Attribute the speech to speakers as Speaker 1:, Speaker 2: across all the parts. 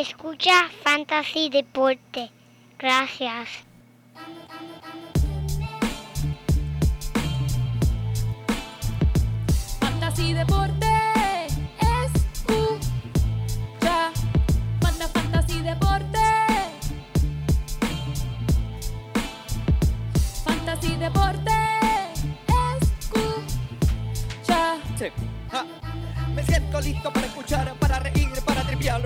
Speaker 1: Escucha Fantasy Deporte. Gracias.
Speaker 2: Fantasy Deporte. Escucha. Fanta, Fantasy Deporte. Fantasy Deporte. Escucha.
Speaker 3: Sí. Ja. Me siento listo para escuchar, para reír,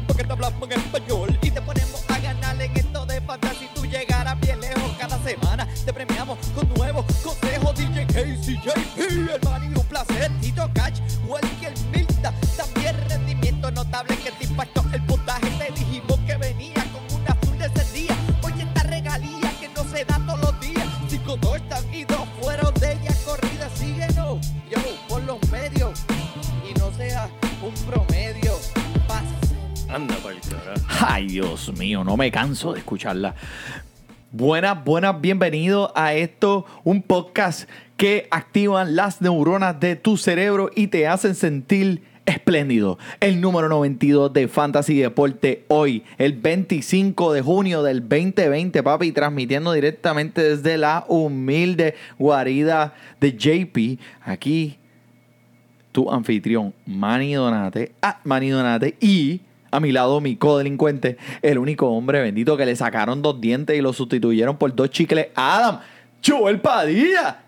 Speaker 3: porque te hablamos en español y te ponemos a ganar en esto de fantasy. Tú llegarás bien lejos cada semana. Te premiamos con nuevos consejos. DJ Casey, JP, el man y un placer. Tito Cash, Welker
Speaker 4: Dios mío, no me canso de escucharla. Buenas, buenas, bienvenido a esto, un podcast que activan las neuronas de tu cerebro y te hacen sentir espléndido. El número 92 de Fantasy Deporte hoy, el 25 de junio del 2020, papi, transmitiendo directamente desde la humilde guarida de JP, aquí tu anfitrión, Manny Donate, ah, Manny Donate, y a mi lado mi codelincuente, el único hombre bendito que le sacaron dos dientes y lo sustituyeron por dos chicles, Adam, Joel Padilla.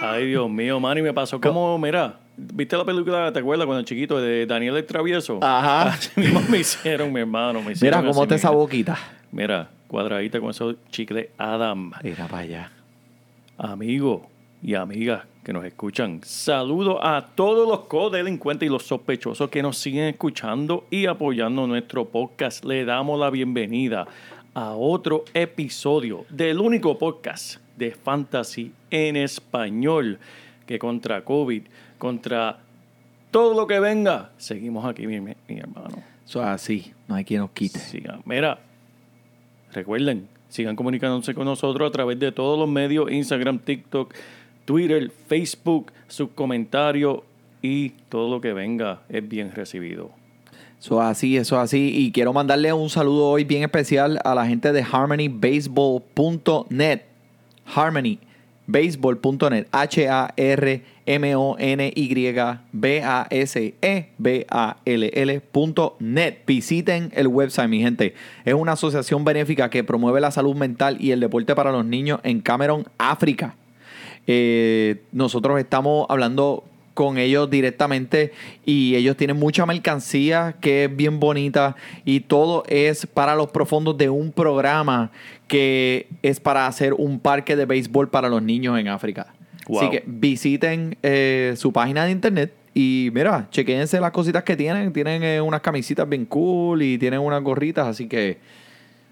Speaker 5: Ay, Dios mío, Manny, me pasó como, mira, ¿viste la película, te acuerdas, cuando chiquito, de Daniel el Travieso?
Speaker 4: Ajá.
Speaker 5: Así mismo me hicieron, mi hermano, me hicieron
Speaker 4: Mira cómo te esa boquita.
Speaker 5: Mira, cuadradita con esos chicles Adam.
Speaker 4: Mira para allá.
Speaker 5: Amigo y amigas que nos escuchan, saludo a todos los codelincuentes y los sospechosos que nos siguen escuchando y apoyando nuestro podcast. Le damos la bienvenida a otro episodio del único podcast de fantasy en español que contra COVID, contra todo lo que venga, seguimos aquí, mi, mi hermano.
Speaker 4: Eso es así, no hay quien nos quite.
Speaker 5: Sigan. Mira, recuerden, sigan comunicándose con nosotros a través de todos los medios, Instagram, TikTok, Twitter, Facebook, sus comentarios y todo lo que venga es bien recibido.
Speaker 4: Eso es así, eso es así. Y quiero mandarle un saludo hoy bien especial a la gente de harmonybaseball.net. Harmonybaseball.net. H-A-R-M-O-N-Y-B-A-S-E-B-A-L-L.net. Visiten el website, mi gente. Es una asociación benéfica que promueve la salud mental y el deporte para los niños en Cameron, África. Eh, nosotros estamos hablando con ellos directamente y ellos tienen mucha mercancía que es bien bonita y todo es para los profundos de un programa que es para hacer un parque de béisbol para los niños en África.
Speaker 5: Wow.
Speaker 4: Así que visiten eh, su página de internet y mira, chequense las cositas que tienen. Tienen eh, unas camisitas bien cool y tienen unas gorritas, así que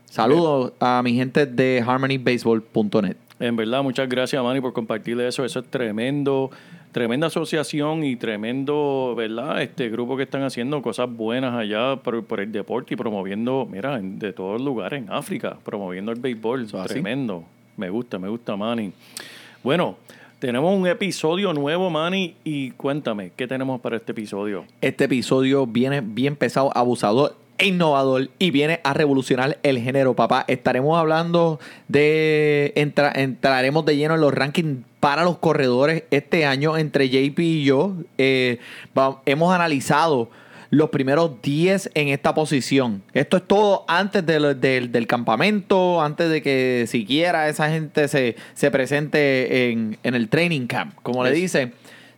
Speaker 4: saludos a mi gente de harmonybaseball.net.
Speaker 5: En verdad, muchas gracias, Manny, por compartir eso. Eso es tremendo, tremenda asociación y tremendo, ¿verdad? Este grupo que están haciendo cosas buenas allá por, por el deporte y promoviendo, mira, en- de todos lugares en África, promoviendo el béisbol.
Speaker 4: Así.
Speaker 5: Tremendo. Me gusta, me gusta, Manny. Bueno, tenemos un episodio nuevo, Manny, y cuéntame, ¿qué tenemos para este episodio?
Speaker 4: Este episodio viene bien pesado, abusador innovador y viene a revolucionar el género, papá. Estaremos hablando de. entra- entraremos de lleno en los rankings para los corredores este año entre JP y yo. Eh, va- hemos analizado los primeros 10 en esta posición. Esto es todo antes del, del- del campamento, antes de que siquiera esa gente se, se presente en, en el training camp, como le dicen.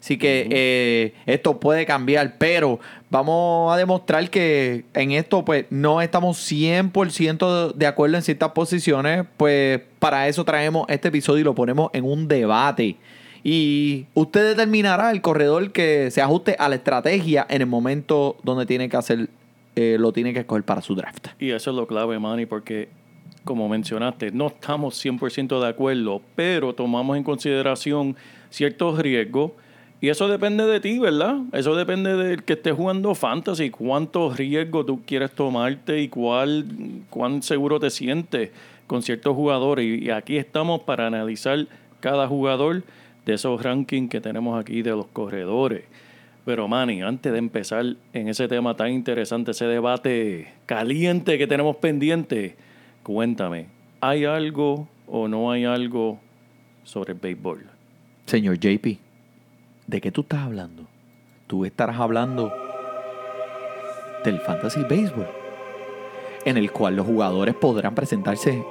Speaker 4: Así que eh, esto puede cambiar, pero vamos a demostrar que en esto pues no estamos 100% de acuerdo en ciertas posiciones, pues para eso traemos este episodio y lo ponemos en un debate. Y usted determinará el corredor que se ajuste a la estrategia en el momento donde tiene que hacer, eh, lo tiene que escoger para su draft.
Speaker 5: Y eso es lo clave, Manny, porque como mencionaste, no estamos 100% de acuerdo, pero tomamos en consideración ciertos riesgos. Y eso depende de ti, ¿verdad? Eso depende del que esté jugando fantasy, cuántos riesgos tú quieres tomarte y cuál, cuán seguro te sientes con ciertos jugadores. Y, y aquí estamos para analizar cada jugador de esos rankings que tenemos aquí de los corredores. Pero Manny, antes de empezar en ese tema tan interesante, ese debate caliente que tenemos pendiente, cuéntame, ¿hay algo o no hay algo sobre el béisbol?
Speaker 4: Señor JP, ¿de qué tú estás hablando? Tú estarás hablando del Fantasy Baseball, en el cual los jugadores podrán presentarse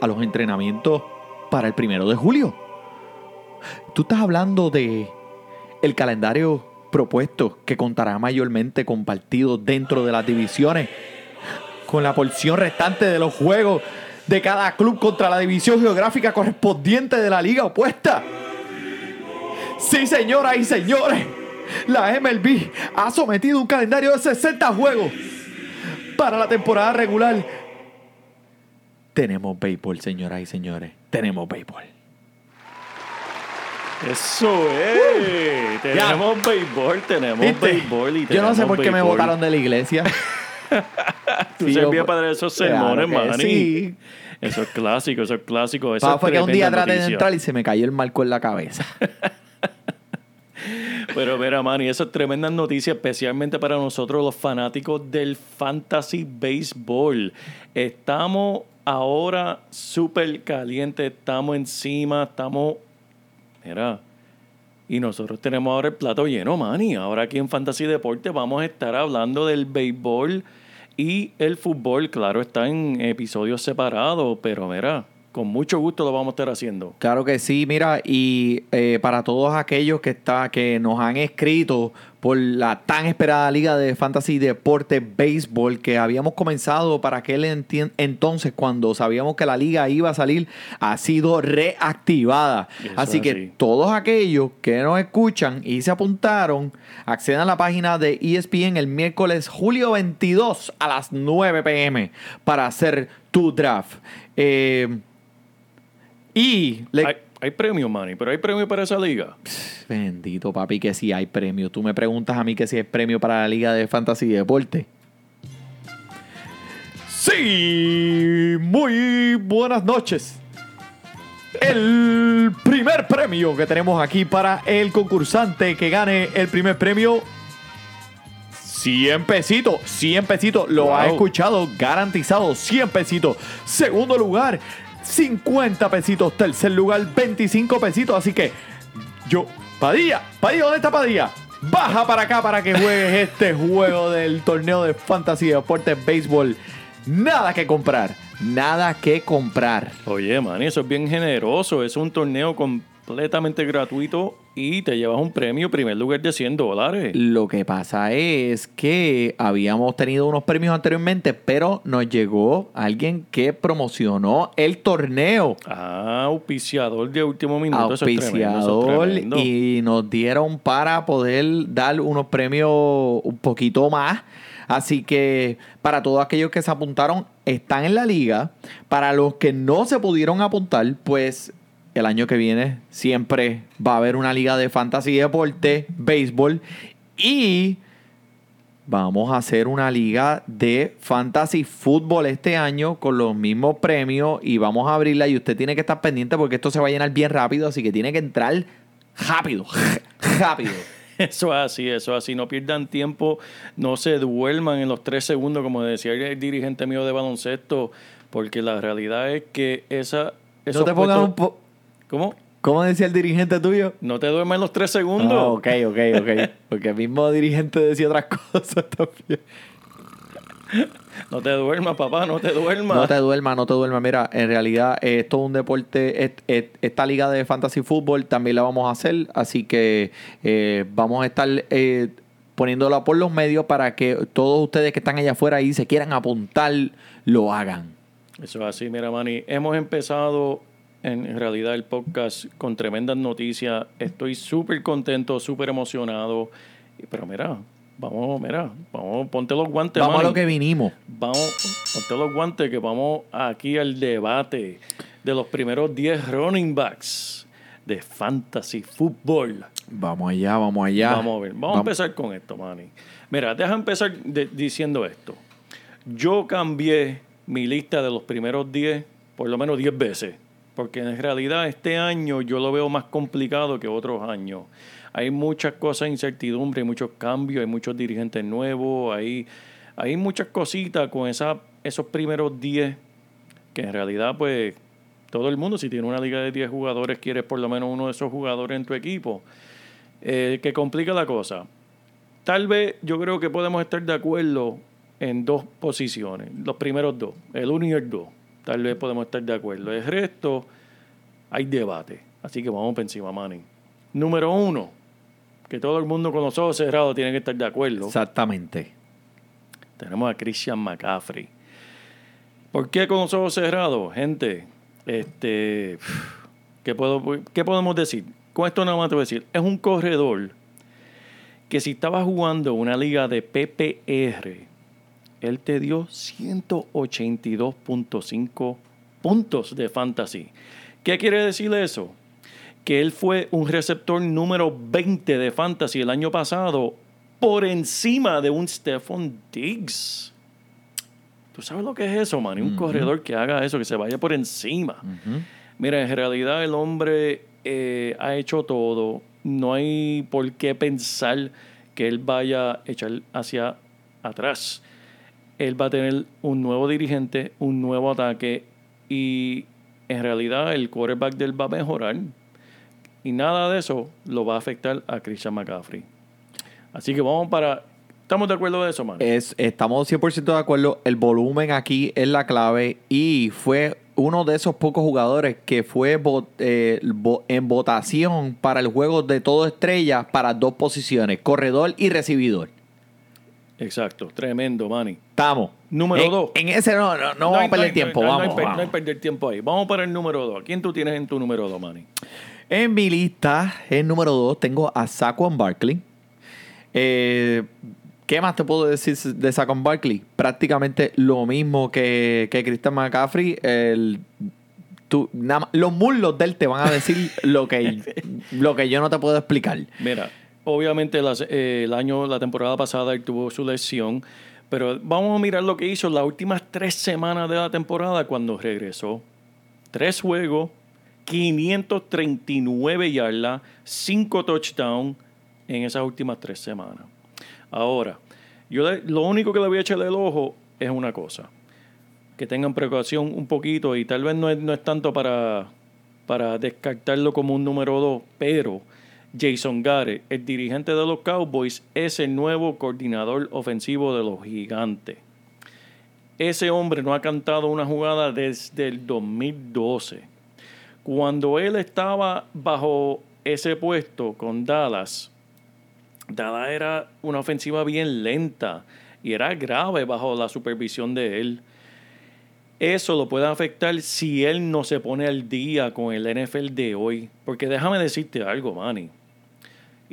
Speaker 4: a los entrenamientos para el primero de julio. Tú estás hablando de el calendario propuesto que contará mayormente con partidos dentro de las divisiones, con la porción restante de los juegos de cada club contra la división geográfica correspondiente de la liga opuesta. Sí, señoras y señores, la MLB ha sometido un calendario de 60 juegos para la temporada regular. Tenemos béisbol, señoras y señores. Tenemos béisbol.
Speaker 5: Eso es. Tenemos béisbol, tenemos
Speaker 4: ¿Viste?
Speaker 5: béisbol y
Speaker 4: Yo no sé por qué me votaron de la iglesia.
Speaker 5: Tú
Speaker 4: Sí,
Speaker 5: servías para esos sermones,
Speaker 4: Claro
Speaker 5: Manny.
Speaker 4: sí.
Speaker 5: Eso es clásico, eso es clásico. Eso es
Speaker 4: fue que un día traté de entrar y se me cayó el marco en la cabeza.
Speaker 5: Pero mira, Manny, eso es tremenda noticia, especialmente para nosotros los fanáticos del fantasy baseball. Estamos ahora súper calientes, estamos encima, estamos... Mira, y nosotros tenemos ahora el plato lleno, Manny. Ahora aquí en Fantasy Deporte vamos a estar hablando del béisbol y el fútbol. Claro, está en episodios separados, pero mira, con mucho gusto lo vamos a estar haciendo.
Speaker 4: Claro que sí, mira, y eh, para todos aquellos que está, que nos han escrito por la tan esperada liga de fantasy deporte béisbol que habíamos comenzado para aquel entonces cuando sabíamos que la liga iba a salir, ha sido reactivada.
Speaker 5: Eso
Speaker 4: Así
Speaker 5: es
Speaker 4: que
Speaker 5: así.
Speaker 4: todos aquellos que nos escuchan y se apuntaron, accedan a la página de ESPN el miércoles julio 22 a las 9 pm para hacer tu draft. Eh, y le-
Speaker 5: Hay, hay premios, Manny, pero hay premios para esa liga.
Speaker 4: Bendito papi, que si hay premio. Tú me preguntas a mí que si hay premio para la Liga de Fantasy Deporte. Sí, muy buenas noches. El primer premio que tenemos aquí para el concursante que gane el primer premio. 100 pesitos, 100 pesitos, lo ha escuchado, garantizado, 100 pesitos. Segundo lugar, 50 pesitos. Tercer lugar, 25 pesitos. Así que yo, Padilla, Padilla, ¿dónde está Padilla? Baja para acá para que juegues este juego del torneo de Fantasy Deportes Béisbol. Nada que comprar, nada que comprar.
Speaker 5: Oye, Manny, eso es bien generoso. Es un torneo completamente gratuito y te llevas un premio primer lugar de 100 dólares.
Speaker 4: Lo que pasa es que habíamos tenido unos premios anteriormente, pero nos llegó alguien que promocionó el torneo.
Speaker 5: Ah, auspiciador de último minuto. Eso es tremendo, eso es
Speaker 4: auspiciador
Speaker 5: tremendo.
Speaker 4: y nos dieron para poder dar unos premios un poquito más. Así que para todos aquellos que se apuntaron, están en la liga. Para los que no se pudieron apuntar, pues el año que viene siempre va a haber una liga de fantasy deporte, béisbol y vamos a hacer una liga de fantasy fútbol este año con los mismos premios y vamos a abrirla y usted tiene que estar pendiente porque esto se va a llenar bien rápido, así que tiene que entrar rápido, rápido.
Speaker 5: Eso es así, eso es así. No pierdan tiempo, no se duerman en los tres segundos, como decía el dirigente mío de baloncesto, porque la realidad es que esa...
Speaker 4: No te pongas
Speaker 5: puestos-
Speaker 4: un po
Speaker 5: ¿Cómo?
Speaker 4: ¿Cómo decía el dirigente tuyo?
Speaker 5: No te duermas en los tres segundos.
Speaker 4: Ah, ok, ok, ok. Porque el mismo dirigente decía otras cosas también.
Speaker 5: No te duermas, papá, no te duermas.
Speaker 4: No te duermas, no te duermas. Mira, en realidad eh, esto es un deporte. es- es- esta liga de fantasy fútbol también la vamos a hacer. Así que eh, vamos a estar eh, poniéndola por los medios para que todos ustedes que están allá afuera y se quieran apuntar, lo hagan.
Speaker 5: Eso es así, mira, Manny. Hemos empezado en realidad el podcast con tremendas noticias. Estoy súper contento, súper emocionado. Pero mira, vamos, mira, vamos, ponte los guantes,
Speaker 4: Vamos a lo que vinimos.
Speaker 5: Vamos, ponte los guantes que vamos aquí al debate de los primeros 10 running backs de fantasy fútbol.
Speaker 4: Vamos allá, vamos allá.
Speaker 5: Vamos a ver, vamos a empezar con esto, Manny. Mira, deja empezar de- diciendo esto. Yo cambié mi lista de los primeros 10 por lo menos 10 veces. Porque en realidad este año yo lo veo más complicado que otros años. Hay muchas cosas, incertidumbre, hay muchos cambios, hay muchos dirigentes nuevos, hay, hay muchas cositas con esa, esos primeros 10 que en realidad pues todo el mundo, si tiene una liga de 10 jugadores, quieres por lo menos uno de esos jugadores en tu equipo, eh, que complica la cosa. Tal vez yo creo que podemos estar de acuerdo en dos posiciones, los primeros dos, el 1 y el 2. Tal vez podemos estar de acuerdo. El resto, hay debate. Así que vamos por encima, Manny. Número uno, que todo el mundo con los ojos cerrados tiene que estar de acuerdo.
Speaker 4: Exactamente.
Speaker 5: Tenemos a Christian McCaffrey. ¿Por qué con los ojos cerrados? Gente, este, ¿qué, puedo, ¿qué podemos decir? Con esto nada más te voy a decir. Es un corredor que si estaba jugando una liga de PPR, él te dio 182.5 puntos de fantasy. ¿Qué quiere decir eso? Que él fue un receptor número 20 de fantasy el año pasado por encima de un Stephon Diggs. ¿Tú sabes lo que es eso, man? Un corredor que haga eso, que se vaya por encima. Mira, en realidad el hombre eh, ha hecho todo. No hay por qué pensar que él vaya a echar hacia atrás. Él va a tener un nuevo dirigente, un nuevo ataque y en realidad el quarterback de él va a mejorar. Y nada de eso lo va a afectar a Christian McCaffrey. Así que vamos para... ¿Estamos de acuerdo de eso, man?
Speaker 4: Es, estamos 100% de acuerdo. El volumen aquí es la clave y fue uno de esos pocos jugadores que fue eh, en votación para el juego de todo estrella para dos posiciones, corredor y recibidor.
Speaker 5: Exacto, tremendo, Manny.
Speaker 4: Estamos.
Speaker 5: Número
Speaker 4: En-
Speaker 5: dos.
Speaker 4: En ese no, no, no vamos
Speaker 5: hay-
Speaker 4: a perder
Speaker 5: hay-
Speaker 4: tiempo.
Speaker 5: no hay-
Speaker 4: vamos,
Speaker 5: no hay,
Speaker 4: vamos.
Speaker 5: no hay perder tiempo ahí. Vamos para el número 2. ¿Quién tú tienes en tu número 2, Manny?
Speaker 4: En mi lista, en número 2, tengo a Saquon Barkley. Eh, ¿Qué más te puedo decir de Saquon Barkley? Prácticamente lo mismo que, que Christian McCaffrey. El, tú- nada más- los muslos de él te van a decir lo que, lo que yo no te puedo explicar.
Speaker 5: Mira, obviamente eh, el año, la temporada pasada él tuvo su lesión, pero vamos a mirar lo que hizo las últimas tres semanas de la temporada cuando regresó. Tres juegos, 539 yardas, 5 touchdowns en esas últimas tres semanas. Ahora, yo le- lo único que le voy a echarle el ojo es una cosa. Que tengan precaución un poquito y tal vez no es, no es tanto para, para descartarlo como un número 2, pero Jason Garrett, el dirigente de los Cowboys, es el nuevo coordinador ofensivo de los gigantes. Ese hombre no ha cantado una jugada desde el 2012. Cuando él estaba bajo ese puesto con Dallas, Dallas era una ofensiva bien lenta y era grave bajo la supervisión de él. Eso lo puede afectar si él no se pone al día con el NFL de hoy. Porque déjame decirte algo, Manny.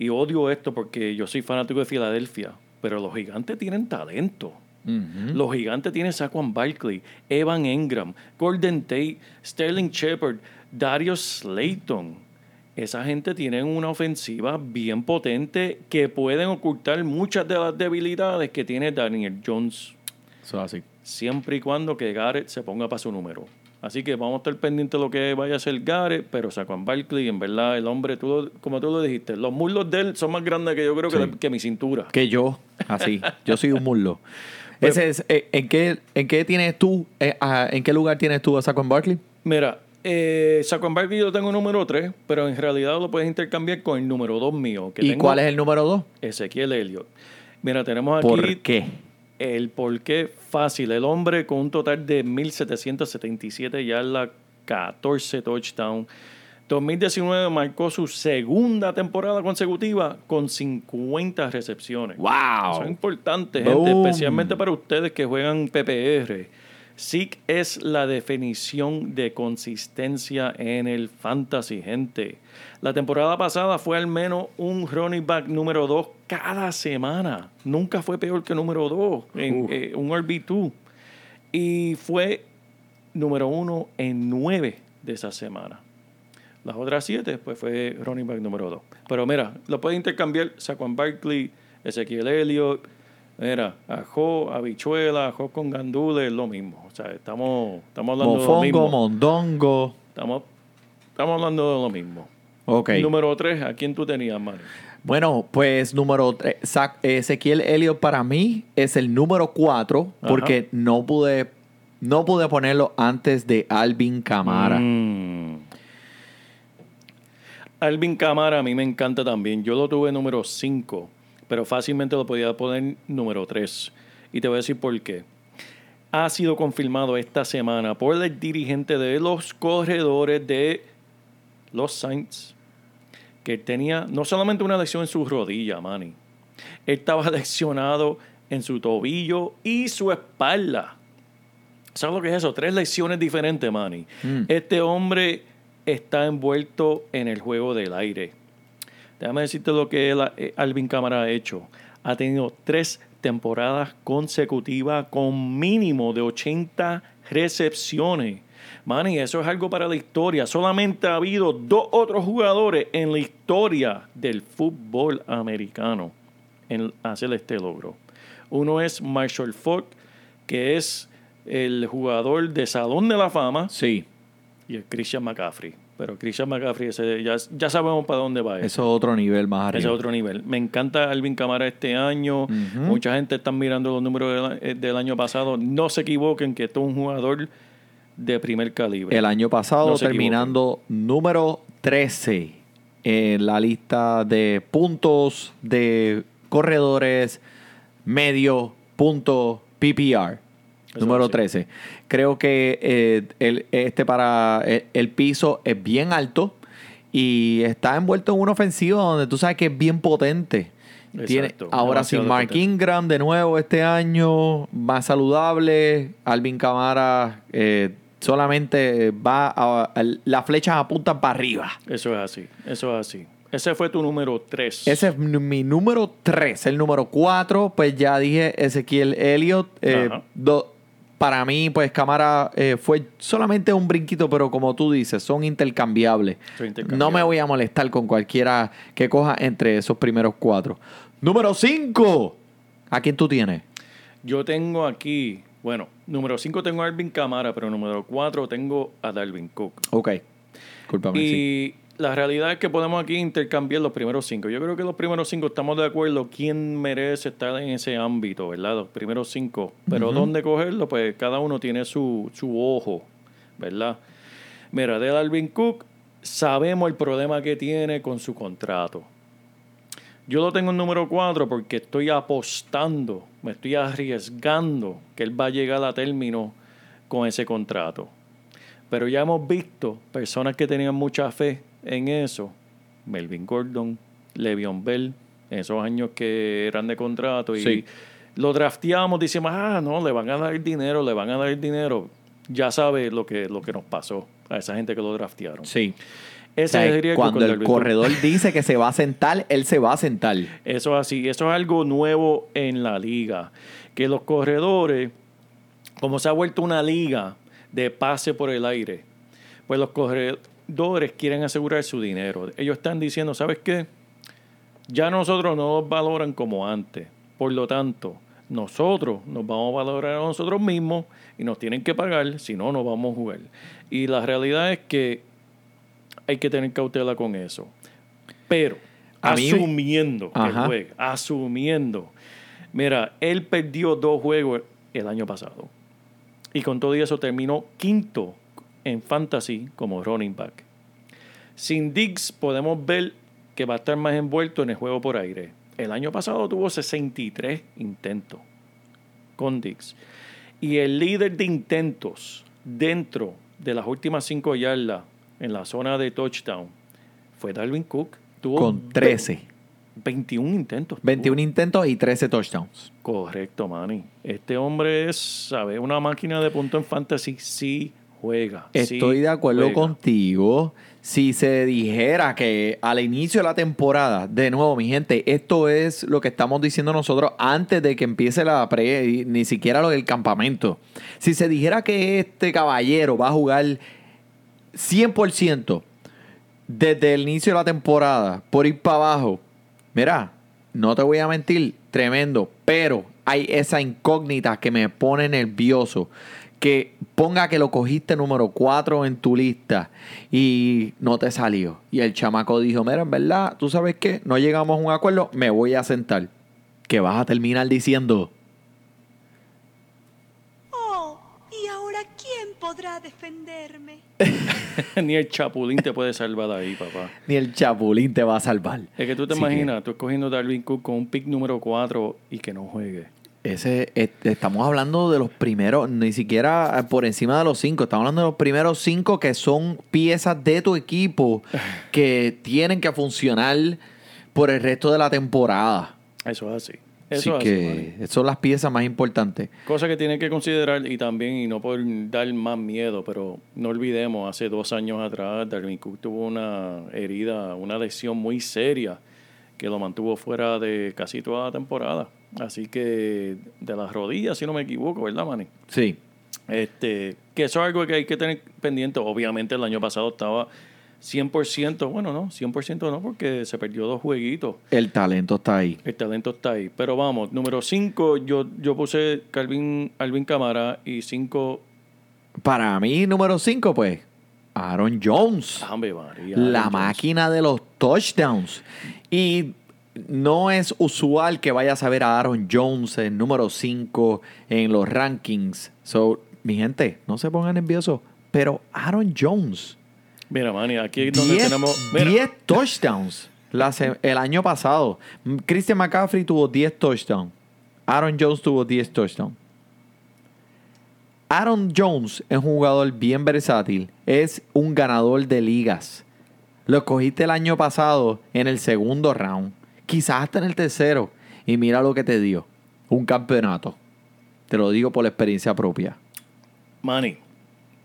Speaker 5: Y odio esto porque yo soy fanático de Filadelfia. Pero los gigantes tienen talento. Los gigantes tienen Saquon Barkley, Evan Engram, Gordon Tate, Sterling Shepard, Darius Slayton. Esa gente tiene una ofensiva bien potente que pueden ocultar muchas de las debilidades que tiene Daniel Jones
Speaker 4: Eso es así.
Speaker 5: siempre y cuando que Garrett se ponga para su número. Así que vamos a estar pendientes de lo que vaya a hacer Garrett, pero Saquon Barkley, en verdad, el hombre, tú, lo- como tú lo dijiste, los muslos de él son más grandes que yo creo que,
Speaker 4: Sí.
Speaker 5: que mi cintura.
Speaker 4: Que yo, así. Yo soy un muslo.
Speaker 5: Pues-
Speaker 4: Ese es, eh, ¿en, qué, ¿En qué tienes tú, eh, a- en qué lugar tienes tú a Saquon Barkley?
Speaker 5: Mira, eh, Saquon Barkley yo tengo número 3, pero en realidad lo puedes intercambiar con el número 2 mío. Que
Speaker 4: ¿Y
Speaker 5: tengo
Speaker 4: cuál es el número dos?
Speaker 5: Ezequiel Elliott. Mira, tenemos aquí
Speaker 4: ¿Por qué?
Speaker 5: El por qué fácil. El hombre con un total de 1.777 yardas, 14 touchdowns. 2019 marcó su segunda temporada consecutiva con 50 recepciones.
Speaker 4: ¡Wow!
Speaker 5: Eso es importante, gente, especialmente para ustedes que juegan PPR. SIC es la definición de consistencia en el fantasy, gente. La temporada pasada fue al menos un running back número 2 cada semana. Nunca fue peor que número 2, en, eh, un RB2. Y fue número 1 en 9 de esas semanas. Las otras 7, pues fue running back número 2. Pero mira, lo puedes intercambiar Saquon Barkley, Ezequiel Elliott, mira, ajo, habichuela, ajo con gandules, es lo mismo. O sea, estamos, estamos hablando de lo mismo.
Speaker 4: mondongo.
Speaker 5: Estamos, estamos hablando de lo mismo.
Speaker 4: Ok.
Speaker 5: Número 3, ¿a quién tú tenías, Manny?
Speaker 4: Bueno, pues número 3, Ezequiel Elliott para mí es el número 4
Speaker 5: Ajá.
Speaker 4: porque no pude, no pude ponerlo antes de Alvin Camara.
Speaker 5: Mm. Alvin Camara a mí me encanta también. Yo lo tuve número 5, pero fácilmente lo podía poner número 3. Y te voy a decir por qué. Ha sido confirmado esta semana por el dirigente de los corredores de los Saints que tenía no solamente una lesión en su rodilla, Manny. Él estaba lesionado en su tobillo y su espalda. ¿Sabes lo que es eso? Tres lesiones diferentes, Manny.
Speaker 4: Mm.
Speaker 5: Este hombre está envuelto en el juego del aire. Déjame decirte lo que él- eh, Alvin Cámara ha hecho. Ha tenido tres temporadas consecutivas con mínimo de 80 recepciones. Manny, eso es algo para la historia. Solamente ha habido dos otros jugadores en la historia del fútbol americano en hacer este logro. Uno es Marshall Falk, que es el jugador de Salón de la Fama,
Speaker 4: Sí,
Speaker 5: y el Christian McCaffrey. Pero Christian McCaffrey, ese ya, ya sabemos para dónde va eso.
Speaker 4: es otro nivel más arriba.
Speaker 5: Ese es otro nivel. Me encanta Alvin Camara este año. Mucha gente está mirando los números del, eh, del año pasado. No se equivoquen que esto es un jugador de primer calibre.
Speaker 4: El año pasado
Speaker 5: No
Speaker 4: terminando número 13 en la lista de puntos de corredores medio punto PPR.
Speaker 5: Eso
Speaker 4: número
Speaker 5: sí.
Speaker 4: 13. Creo que eh, el, este para el, el piso es bien alto y está envuelto en una ofensiva donde tú sabes que es bien potente. Tiene, ahora sin Mark
Speaker 5: potente.
Speaker 4: Ingram de nuevo este año, más saludable. Alvin Camara eh, solamente va a, a- las flechas apuntan para arriba.
Speaker 5: Eso es así. Eso es así. Ese fue tu número 3.
Speaker 4: Ese es mi número 3. El número 4, pues ya dije Ezequiel Elliott. Eh, do- para mí, pues Camara eh, fue solamente un brinquito, pero como tú dices, son intercambiables.
Speaker 5: Son intercambiables.
Speaker 4: No me voy a molestar con cualquiera que coja entre esos primeros cuatro. Número 5. ¿A quién tú tienes?
Speaker 5: Yo tengo aquí, bueno, número 5 tengo a Alvin Camara, pero número 4 tengo a Dalvin Cook.
Speaker 4: Ok. Cúlpame. sí.
Speaker 5: La realidad es que podemos aquí intercambiar los primeros cinco. Yo creo que los primeros cinco estamos de acuerdo quién merece estar en ese ámbito, ¿verdad? Los primeros cinco. Pero dónde cogerlo, pues cada uno tiene su, su ojo, ¿verdad? Mira, de Alvin Cook sabemos el problema que tiene con su contrato. Yo lo tengo en número 4 porque estoy apostando, me estoy arriesgando que él va a llegar a término con ese contrato. Pero ya hemos visto personas que tenían mucha fe en eso. Melvin Gordon, Le'Veon Bell, en esos años que eran de contrato. Y
Speaker 4: Sí.
Speaker 5: lo drafteamos, decimos, ah, no, le van a dar dinero, le van a dar dinero. Ya sabe lo que, lo que nos pasó a esa gente que lo draftearon.
Speaker 4: Sí.
Speaker 5: Ese
Speaker 4: O sea,
Speaker 5: el
Speaker 4: cuando el
Speaker 5: Cook.
Speaker 4: corredor dice que se va a sentar, él se va a sentar.
Speaker 5: Eso es así, eso es algo nuevo en la liga. Que los corredores, como se ha vuelto una liga de pase por el aire, pues los corredores quieren asegurar su dinero. Ellos están diciendo, ¿sabes qué? Ya nosotros no nos valoran como antes. Por lo tanto, nosotros nos vamos a valorar a nosotros mismos y nos tienen que pagar, si no, no vamos a jugar. Y la realidad es que hay que tener cautela con eso. Pero,
Speaker 4: A mí-
Speaker 5: asumiendo que
Speaker 4: Ajá.
Speaker 5: juegue, asumiendo. Mira, él perdió dos juegos el año pasado. Y con todo eso terminó quinto en fantasy como running back. Sin Diggs podemos ver que va a estar más envuelto en el juego por aire. El año pasado tuvo 63 intentos con Diggs. Y el líder de intentos dentro de las últimas cinco yardas en la zona de touchdown fue Dalvin Cook. Tuvo
Speaker 4: Con 13.
Speaker 5: 21 intentos.
Speaker 4: 21 intentos y 13 touchdowns.
Speaker 5: Correcto, Manny. Este hombre es, ¿sabe? Una máquina de punto en fantasy. Sí juega. sí
Speaker 4: Estoy de acuerdo
Speaker 5: juega.
Speaker 4: contigo. Si se dijera que al inicio de la temporada, de nuevo, mi gente, esto es lo que estamos diciendo nosotros antes de que empiece la pre, ni siquiera lo del campamento. Si se dijera que este caballero va a jugar 100% desde el inicio de la temporada, por ir para abajo, mira, no te voy a mentir, tremendo, pero hay esa incógnita que me pone nervioso, que ponga que lo cogiste número 4 en tu lista y no te salió. Y el chamaco dijo, mira, en verdad, tú sabes qué, no llegamos a un acuerdo, me voy a sentar. Que vas a terminar diciendo,
Speaker 6: Oh, ¿y ahora quién podrá defenderme?
Speaker 5: Ni el chapulín te puede salvar ahí, papá.
Speaker 4: ni el chapulín te va a salvar.
Speaker 5: Es que tú te
Speaker 4: Así que
Speaker 5: imaginas, tú escogiendo a Darwin Cook con un pick número 4 y que no juegue.
Speaker 4: Ese, este, estamos hablando de los primeros, ni siquiera eh, por encima de los cinco, estamos hablando de los primeros cinco que son piezas de tu equipo que tienen que funcionar por el resto de la temporada.
Speaker 5: Eso es así.
Speaker 4: Así
Speaker 5: es así,
Speaker 4: que son las piezas más importantes.
Speaker 5: Cosa que tienen que considerar y también, y no por dar más miedo, pero no olvidemos, hace dos años atrás, Darwin Cook tuvo una herida, una lesión muy seria que lo mantuvo fuera de casi toda la temporada. Así que de las rodillas, si no me equivoco, ¿verdad, Manny?
Speaker 4: Sí.
Speaker 5: Este, que eso es algo que hay que tener pendiente. Obviamente el año pasado estaba 100%, bueno, no, 100% no, porque se perdió dos jueguitos.
Speaker 4: El talento está ahí.
Speaker 5: El talento está ahí. Pero vamos, número 5, yo, yo puse Calvin, Alvin Camara y 5,
Speaker 4: Para mí, número 5, pues, Aaron Jones.
Speaker 5: María.
Speaker 4: la
Speaker 5: Jones.
Speaker 4: máquina de los touchdowns. Y no es usual que vayas a ver a Aaron Jones en número 5 en los rankings. So, mi gente, no se pongan nerviosos. Pero Aaron Jones,
Speaker 5: Mira, Manny, aquí es donde
Speaker 4: 10,
Speaker 5: tenemos. Mira,
Speaker 4: 10 touchdowns el año pasado. Christian McCaffrey tuvo 10 touchdowns. Aaron Jones tuvo 10 touchdowns. Aaron Jones es un jugador bien versátil. Es un ganador de ligas. Lo cogiste el año pasado en el segundo round. Quizás hasta en el tercero. Y mira lo que te dio. Un campeonato. Te lo digo por la experiencia propia.
Speaker 5: Manny,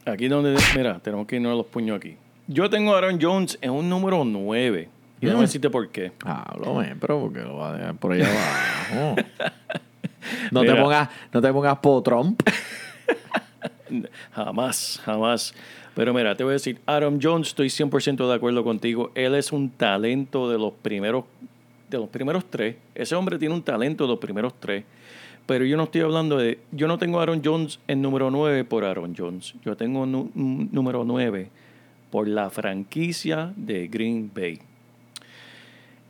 Speaker 5: aquí donde. Mira, tenemos que irnos a los puños aquí. Yo tengo a Aaron Jones en un número 9. Y no me decirte por qué.
Speaker 4: Háblame, pero porque lo va a dejar por allá abajo. No te pongas, no te pongas po Trump.
Speaker 5: Jamás, jamás. Pero mira, te voy a decir, Aaron Jones, estoy 100% de acuerdo contigo. Él es un talento de los primeros de los primeros tres. Ese hombre tiene un talento de los primeros tres. Pero yo no estoy hablando de... Yo no tengo a Aaron Jones en número 9 por Aaron Jones. Yo tengo un número 9 por la franquicia de Green Bay.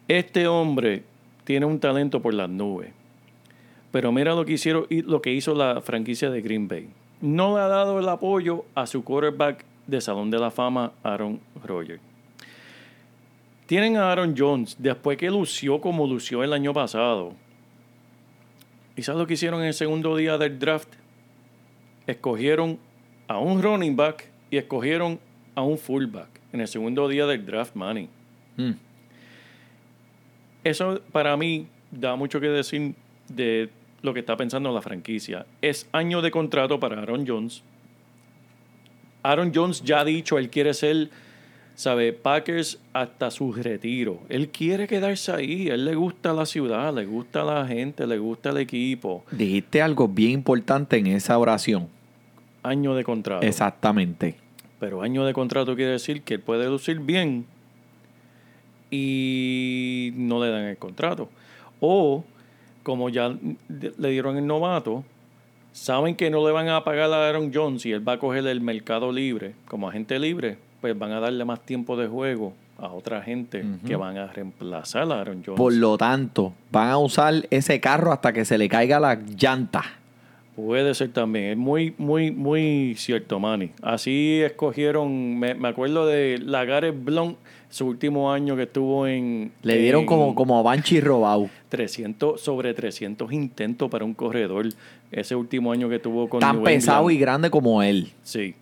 Speaker 5: Este hombre tiene un talento por las nubes. Pero mira lo que hicieron lo que hizo la franquicia de Green Bay. No le ha dado el apoyo a su quarterback de Salón de la Fama, Aaron Rodgers. Tienen a Aaron Jones después que lució como lució el año pasado. ¿Y sabes lo que hicieron en el segundo día del draft? Escogieron a un running back y escogieron a un fullback en el segundo día del draft, Manny.
Speaker 4: Mm.
Speaker 5: Eso para mí da mucho que decir de lo que está pensando la franquicia. Es año de contrato para Aaron Jones. Aaron Jones ya ha dicho, él quiere ser, sabe, Packers hasta su retiro. Él quiere quedarse ahí. Él le gusta la ciudad, le gusta la gente, le gusta el equipo.
Speaker 4: Dijiste algo bien importante en esa oración.
Speaker 5: Año de contrato.
Speaker 4: Exactamente.
Speaker 5: Pero año de contrato quiere decir que él puede lucir bien y no le dan el contrato. O, como ya le dieron el novato, saben que no le van a pagar a Aaron Jones y él va a coger el mercado libre como agente libre, pues van a darle más tiempo de juego a otra gente que van a reemplazar a Aaron Jones.
Speaker 4: Por lo tanto, van a usar ese carro hasta que se le caiga la llanta.
Speaker 5: Puede ser también, es muy, muy, muy cierto, Manny. Así escogieron, me, me acuerdo de Lagares Blount, su último año que estuvo en...
Speaker 4: Le dieron
Speaker 5: en
Speaker 4: como, como a Banshee robado.
Speaker 5: 300, sobre 300 intentos para un corredor. Ese último año que tuvo con
Speaker 4: Tan
Speaker 5: New
Speaker 4: pesado y grande como él.
Speaker 5: Sí.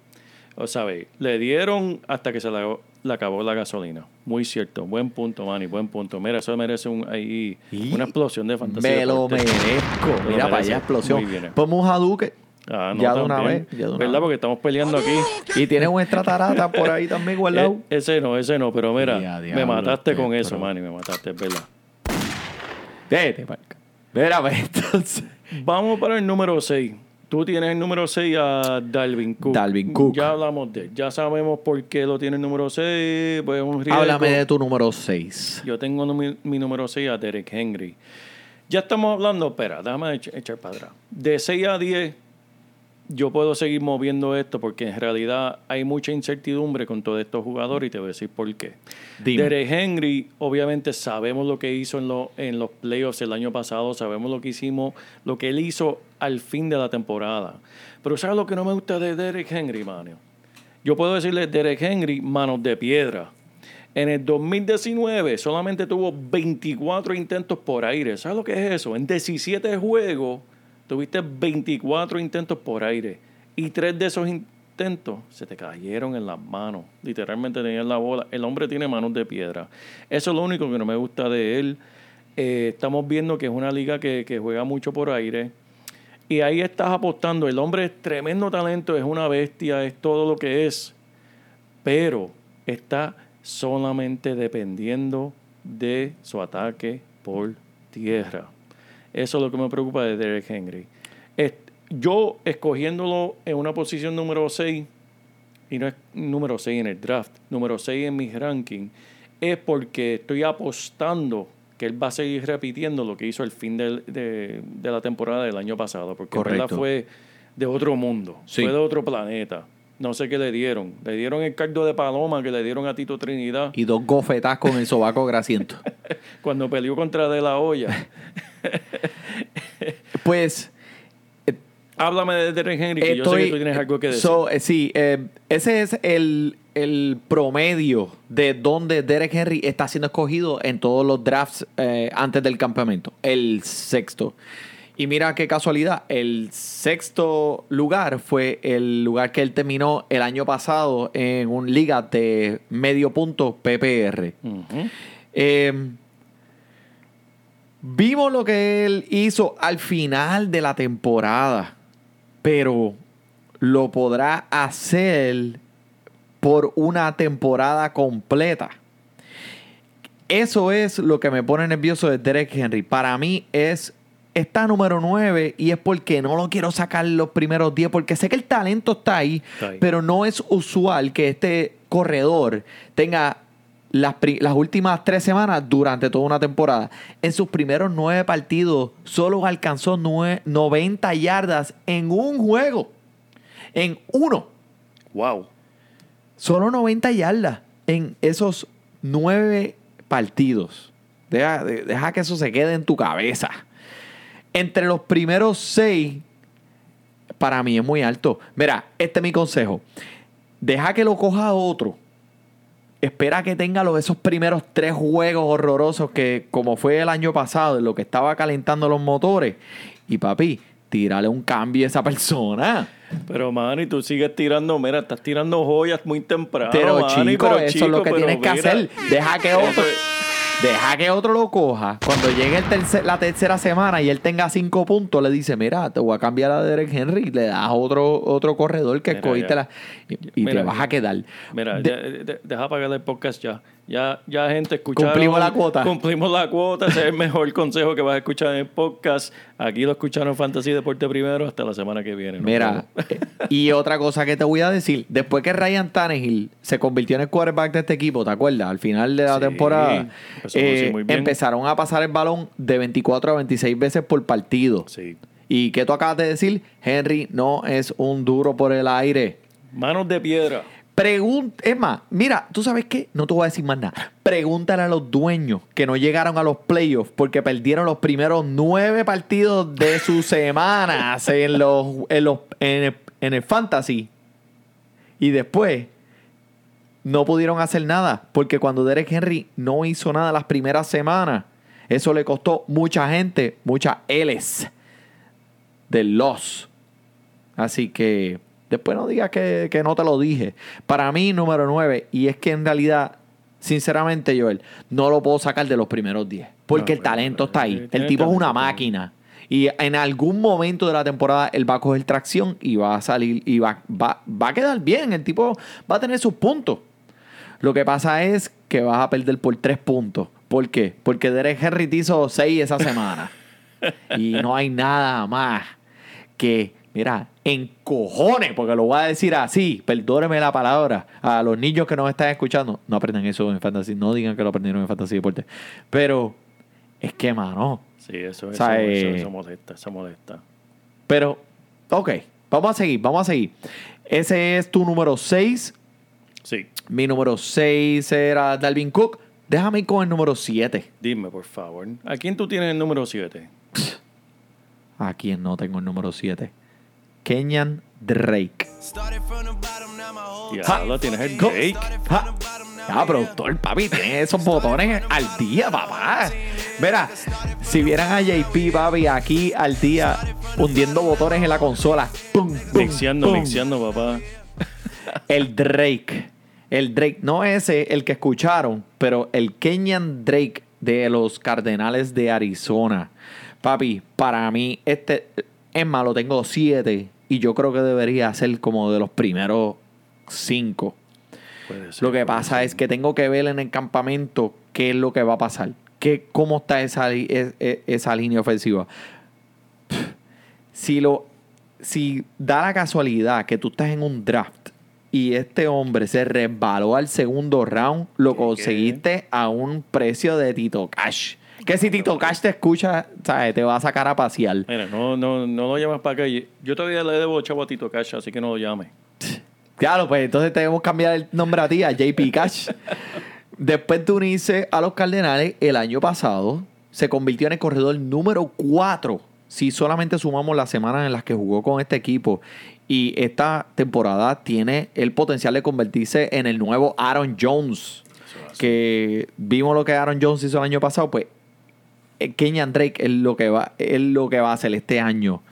Speaker 5: O sabe, le dieron hasta que se le, le acabó la gasolina. Muy cierto. Buen punto, Manny, buen punto. Mira, eso merece un, ahí,
Speaker 4: Y
Speaker 5: una explosión de fantasía.
Speaker 4: Me lo merezco. Mira para allá, explosión.
Speaker 5: Bien.
Speaker 4: Ponme un Hadouken.
Speaker 5: Ah, no,
Speaker 4: ya de una vez. Ya de una
Speaker 5: ¿Verdad?
Speaker 4: vez.
Speaker 5: Porque estamos peleando aquí.
Speaker 4: Y tiene un extratarata por ahí también guardado.
Speaker 5: Eh, ese no, ese no, pero mira, me mataste
Speaker 4: este,
Speaker 5: con eso, Manny, me mataste, es verdad.
Speaker 4: Vete. Mira, pues, entonces.
Speaker 5: Vamos para el número 6. Tú tienes el número 6 a Dalvin Cook.
Speaker 4: Dalvin Cook.
Speaker 5: Ya hablamos de él. Ya sabemos por qué lo tiene el número 6. Pues es un.
Speaker 4: Háblame de tu número 6.
Speaker 5: Yo tengo mi, mi número 6 a Derek Henry. Ya estamos hablando, espera, déjame ech- echar para atrás. De 6 a 10, yo puedo seguir moviendo esto porque en realidad hay mucha incertidumbre con todos estos jugadores y te voy a decir por qué.
Speaker 4: Dime.
Speaker 5: Derek Henry, obviamente sabemos lo que hizo en, lo- en los playoffs el año pasado, sabemos lo que hicimos, lo que él hizo al fin de la temporada. Pero ¿sabes lo que no me gusta de Derek Henry, mano? Yo puedo decirle Derek Henry, manos de piedra. En el 2019 solamente tuvo 24 intentos por aire. ¿Sabes lo que es eso? En 17 juegos tuviste 24 intentos por aire. Y tres de esos intentos se te cayeron en las manos. Literalmente tenías la bola. El hombre tiene manos de piedra. Eso es lo único que no me gusta de él. Eh, estamos viendo que es una liga que, que juega mucho por aire. Y ahí estás apostando. El hombre es tremendo talento, es una bestia, es todo lo que es. Pero está solamente dependiendo de su ataque por tierra. Eso es lo que me preocupa de Derek Henry. Yo escogiéndolo en una posición número 6, y no es número 6 en el draft, número 6 en mis rankings, es porque estoy apostando que él va a seguir repitiendo lo que hizo al fin del- de, de la temporada del año pasado, porque en verdad
Speaker 4: Correcto.
Speaker 5: fue de otro mundo,
Speaker 4: Sí.
Speaker 5: fue de otro planeta. No sé qué le dieron. Le dieron el caldo de paloma que le dieron a Tito Trinidad
Speaker 4: Y dos gofetas con el sobaco grasiento.
Speaker 5: cuando peleó contra De La Hoya.
Speaker 4: Pues
Speaker 5: Háblame de Derek Henry, que yo sé que tú tienes algo que decir.
Speaker 4: So, eh, sí, eh, ese es el, el promedio de donde Derek Henry está siendo escogido en todos los drafts eh, antes del campamento. El sexto. Y mira qué casualidad, el sexto lugar fue el lugar que él terminó el año pasado en un liga de medio punto PPR. Eh, vimos lo que él hizo al final de la temporada, pero lo podrá hacer por una temporada completa. Eso es lo que me pone nervioso de Derek Henry. Para mí es está número 9 y es porque no lo quiero sacar los primeros 10 porque sé que el talento está ahí,
Speaker 5: Está ahí.
Speaker 4: pero no es usual que este corredor tenga las, las últimas tres semanas durante toda una temporada. En sus primeros nueve partidos solo alcanzó nue- 90 yardas en un juego. En uno.
Speaker 5: Wow.
Speaker 4: Solo 90 yardas en esos nueve partidos. Deja, de- deja que eso se quede en tu cabeza. Entre los primeros seis, para mí es muy alto. Mira, este es mi consejo. Deja que lo coja otro. Espera que tenga los, esos primeros tres juegos horrorosos que, como fue el año pasado, en lo que estaba calentando los motores. Y papi, tírale un cambio a esa persona.
Speaker 5: Pero, Manny, tú sigues tirando, mira, estás tirando joyas muy temprano.
Speaker 4: Pero chico,
Speaker 5: pero
Speaker 4: eso
Speaker 5: chico,
Speaker 4: es lo que tienes que
Speaker 5: mira,
Speaker 4: hacer. Deja que otro, deja que otro lo coja. Cuando llegue el tercer- la tercera semana y él tenga cinco puntos, le dice, mira, te voy a cambiar a Derek Henry. Le das otro, otro corredor que escogiste la, y, y
Speaker 5: Mira,
Speaker 4: te vas a quedar.
Speaker 5: Mira,
Speaker 4: De-
Speaker 5: de- deja apagar el podcast ya. Ya, ya gente, escucharon.
Speaker 4: Cumplimos la cuota.
Speaker 5: Cumplimos la cuota. Ese es el mejor consejo que vas a escuchar en el podcast. Aquí lo escucharon Fantasy Deporte primero. Hasta la semana que viene.
Speaker 4: Mira, eh, y otra cosa que te voy a decir, después que Ryan Tannehill se convirtió en el quarterback de este equipo, ¿te acuerdas? Al final de la
Speaker 5: Sí,
Speaker 4: temporada, eh,
Speaker 5: muy bien.
Speaker 4: empezaron a pasar el balón de 24 a 26 veces por partido.
Speaker 5: Sí.
Speaker 4: Y que tú acabas de decir, Henry no es un duro por el aire.
Speaker 5: Manos de piedra.
Speaker 4: Pregunta, es más, mira, ¿tú sabes qué? No te voy a decir más nada. Pregúntale a los dueños que no llegaron a los playoffs porque perdieron los primeros nueve partidos de sus semanas en, los, en, los, en, el, en el fantasy. Y después no pudieron hacer nada porque cuando Derek Henry no hizo nada las primeras semanas, eso le costó mucha gente, muchas L's del loss. Así que después no digas que, que no te lo dije. Para mí, número 9, y es que en realidad, sinceramente, Joel, no lo puedo sacar de los primeros 10. Porque
Speaker 5: No,
Speaker 4: el talento está ahí. El tipo es una máquina. Y en algún momento de la temporada él va a coger tracción y va a salir y va, va, va a quedar bien. El tipo va a tener sus puntos. Lo que pasa es que vas a perder por tres puntos. ¿Por qué? Porque Derek Henry te hizo seis esa semana. y no hay nada más que, mira, en cojones, porque lo voy a decir así, perdóneme la palabra, a los niños que nos están escuchando, no aprendan eso en fantasy, no digan que lo aprendieron en fantasy deporte. Pero es que, mano,
Speaker 5: Sí, eso,
Speaker 4: O sea,
Speaker 5: eso,
Speaker 4: eh,
Speaker 5: eso molesta, eso molesta.
Speaker 4: pero, ok, Vamos a seguir, vamos a seguir. Ese es tu número 6.
Speaker 5: Sí,
Speaker 4: Mi número 6 era Dalvin Cook. Déjame ir con el número 7.
Speaker 5: dime por favor. ¿A quién tú tienes el número 7?
Speaker 4: ¿A quién no tengo el número 7? Kenyan Drake.
Speaker 5: Ya, la tienes el. Drake.
Speaker 4: Ja. Ya, productor, papi, tiene esos botones al día, papá. Mira, si vieran a JP, papi, aquí al día, hundiendo botones en la consola. Pum, pum,
Speaker 5: Mixeando,
Speaker 4: pum.
Speaker 5: mixeando, papá.
Speaker 4: El Drake. El Drake, no ese, el que escucharon, pero el Kenyan Drake de los Cardenales de Arizona. Papi, para mí, este, es más, lo tengo siete y yo creo que debería ser como de los primeros cinco. Lo que pasa
Speaker 5: ser.
Speaker 4: es que tengo que ver en el campamento qué es lo que va a pasar. Qué, ¿Cómo está esa, li- es- es- esa línea ofensiva? Pff, Si, lo, si da la casualidad que tú estás en un draft y este hombre se resbaló al segundo round, lo conseguiste a un precio de Tito Cash. Que si Tito Cash te escucha, ¿sabes? te va a sacar a pasear.
Speaker 5: Mira, no, no, no lo llames para acá. Yo todavía le debo chavo a Tito Cash, así que no lo llame.
Speaker 4: Claro, pues entonces tenemos que cambiar el nombre a ti, a JP Cash. Después de unirse a los Cardenales el año pasado, se convirtió en el corredor número 4. Si solamente sumamos las semanas en las que jugó con este equipo. Y esta temporada tiene el potencial de convertirse en el nuevo Aaron Jones. Que vimos lo que Aaron Jones hizo el año pasado, pues Kenyan Drake es lo que va, es lo que va a hacer este año.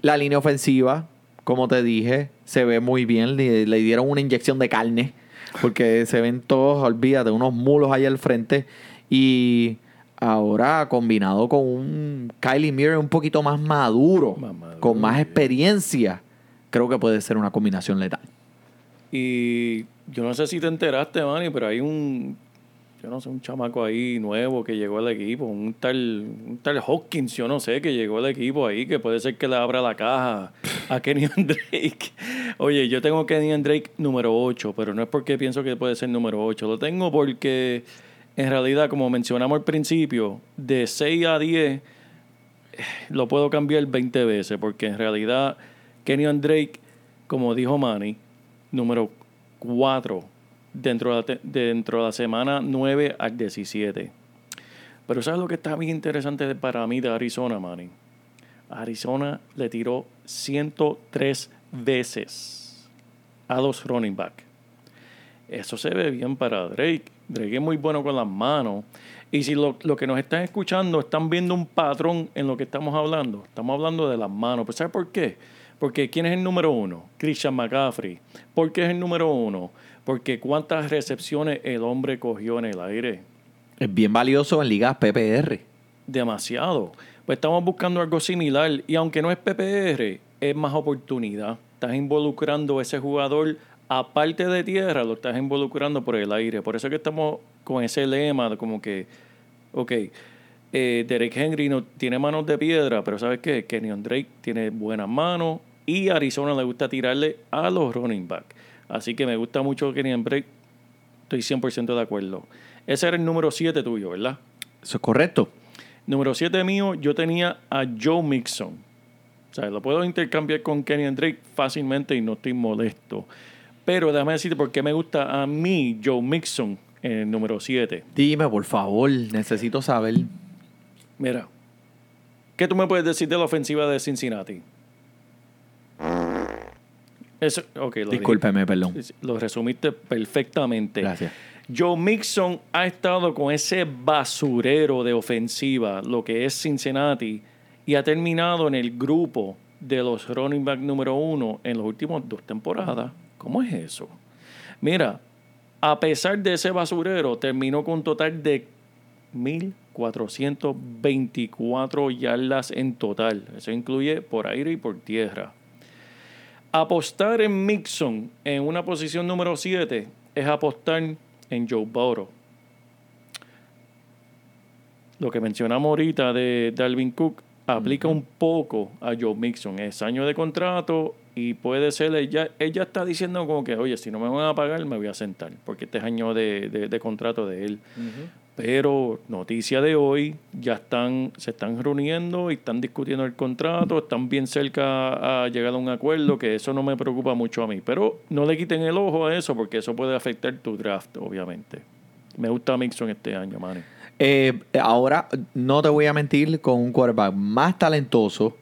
Speaker 4: La línea ofensiva, como te dije, se ve muy bien. Le, le dieron una inyección de carne. Porque se ven todos, olvídate, unos mulos ahí al frente. Y ahora combinado con un Kylie Murray un poquito más maduro,
Speaker 5: Más maduro,
Speaker 4: con más experiencia, creo que puede ser una combinación letal.
Speaker 5: Y yo no sé si te enteraste, Manny, pero hay un, yo no sé, un chamaco ahí nuevo que llegó al equipo, un tal, un tal Hopkins, yo no sé, que llegó al equipo ahí, que puede ser que le abra la caja a Kenny Drake. Oye, yo tengo Kenny Drake número 8, pero no es porque pienso que puede ser número 8, lo tengo porque en realidad, como mencionamos al principio, de 6 a 10 eh, lo puedo cambiar 20 veces, porque en realidad Kenny Drake, como dijo Manny, número 4 dentro de dentro de la semana 9 al 17. Pero ¿sabes lo que está bien interesante para mí de Arizona, Manny? Arizona le tiró 103 veces a los running back. Eso se ve bien para Drake. Drake es muy bueno con las manos. Y si lo, lo que nos están escuchando están viendo un patrón en lo que estamos hablando, estamos hablando de las manos. Pues ¿sabes por qué? Porque ¿quién es el número uno? Christian McCaffrey. ¿Por qué es el número uno? Porque cuántas recepciones el hombre cogió en el aire.
Speaker 4: Es bien valioso en ligas PPR.
Speaker 5: Demasiado. Pues estamos buscando algo similar. Y aunque no es PPR, es más oportunidad. Estás involucrando a ese jugador, aparte de tierra, lo estás involucrando por el aire. Por eso es que estamos con ese lema de como que, ok, eh, Derek Henry no tiene manos de piedra, pero ¿sabes qué? Kenyon Drake tiene buenas manos y a Arizona le gusta tirarle a los running back. Así que me gusta mucho Kenyon Drake. Estoy 100% de acuerdo. Ese era el número 7 tuyo, ¿verdad?
Speaker 4: Eso es correcto.
Speaker 5: Número 7 mío, yo tenía a Joe Mixon. O sea, lo puedo intercambiar con Kenny Drake fácilmente y no estoy molesto. Pero déjame decirte por qué me gusta a mí Joe Mixon en el número 7.
Speaker 4: Dime, por favor, necesito saber.
Speaker 5: Mira, ¿qué tú me puedes decir de la ofensiva de Cincinnati? Eso, lo dije.
Speaker 4: Discúlpeme, perdón.
Speaker 5: Lo resumiste perfectamente.
Speaker 4: Gracias.
Speaker 5: Joe Mixon ha estado con ese basurero de ofensiva, lo que es Cincinnati, y ha terminado en el grupo de los running back número uno en las últimas dos temporadas. ¿Cómo es eso? Mira, a pesar de ese basurero, terminó con un total de 1.424 yardas en total. Eso incluye por aire y por tierra. Apostar en Mixon en una posición número 7 es apostar en Joe Burrow. Lo que mencionamos ahorita de Dalvin Cook aplica un poco a Joe Mixon. Es año de contrato y puede ser, ella, ella está diciendo como que, oye, si no me van a pagar, me voy a sentar, porque este es año de, de- de contrato de él. Pero noticia de hoy, ya están, se están reuniendo y están discutiendo el contrato, están bien cerca a llegar a un acuerdo, que eso no me preocupa mucho a mí. Pero no le quiten el ojo a eso, porque eso puede afectar tu draft, obviamente. Me gusta Mixon este año, Manny.
Speaker 4: Eh, ahora, no te voy a mentir, con un quarterback más talentoso.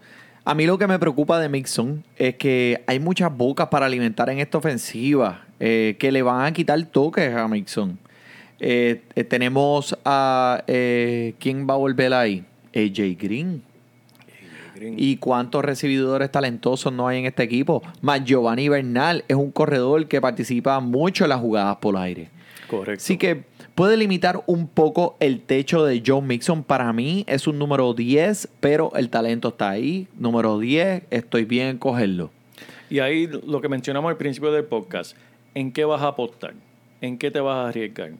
Speaker 4: A mí lo que me preocupa de Mixon es que hay muchas bocas para alimentar en esta ofensiva eh, que le van a quitar toques a Mixon. Eh, eh, tenemos a. eh, ¿Quién va a volver ahí? AJ Green. ¿Y cuántos recibidores talentosos no hay en este equipo? Más Giovanni Bernal es un corredor que participa mucho en las jugadas por aire.
Speaker 5: Correcto.
Speaker 4: Así que puede limitar un poco el techo de Joe Mixon. Para mí es un número 10, pero el talento está ahí. Número 10, estoy bien en cogerlo.
Speaker 5: Y ahí lo que mencionamos al principio del podcast, ¿en qué vas a apostar? ¿En qué te vas a arriesgar?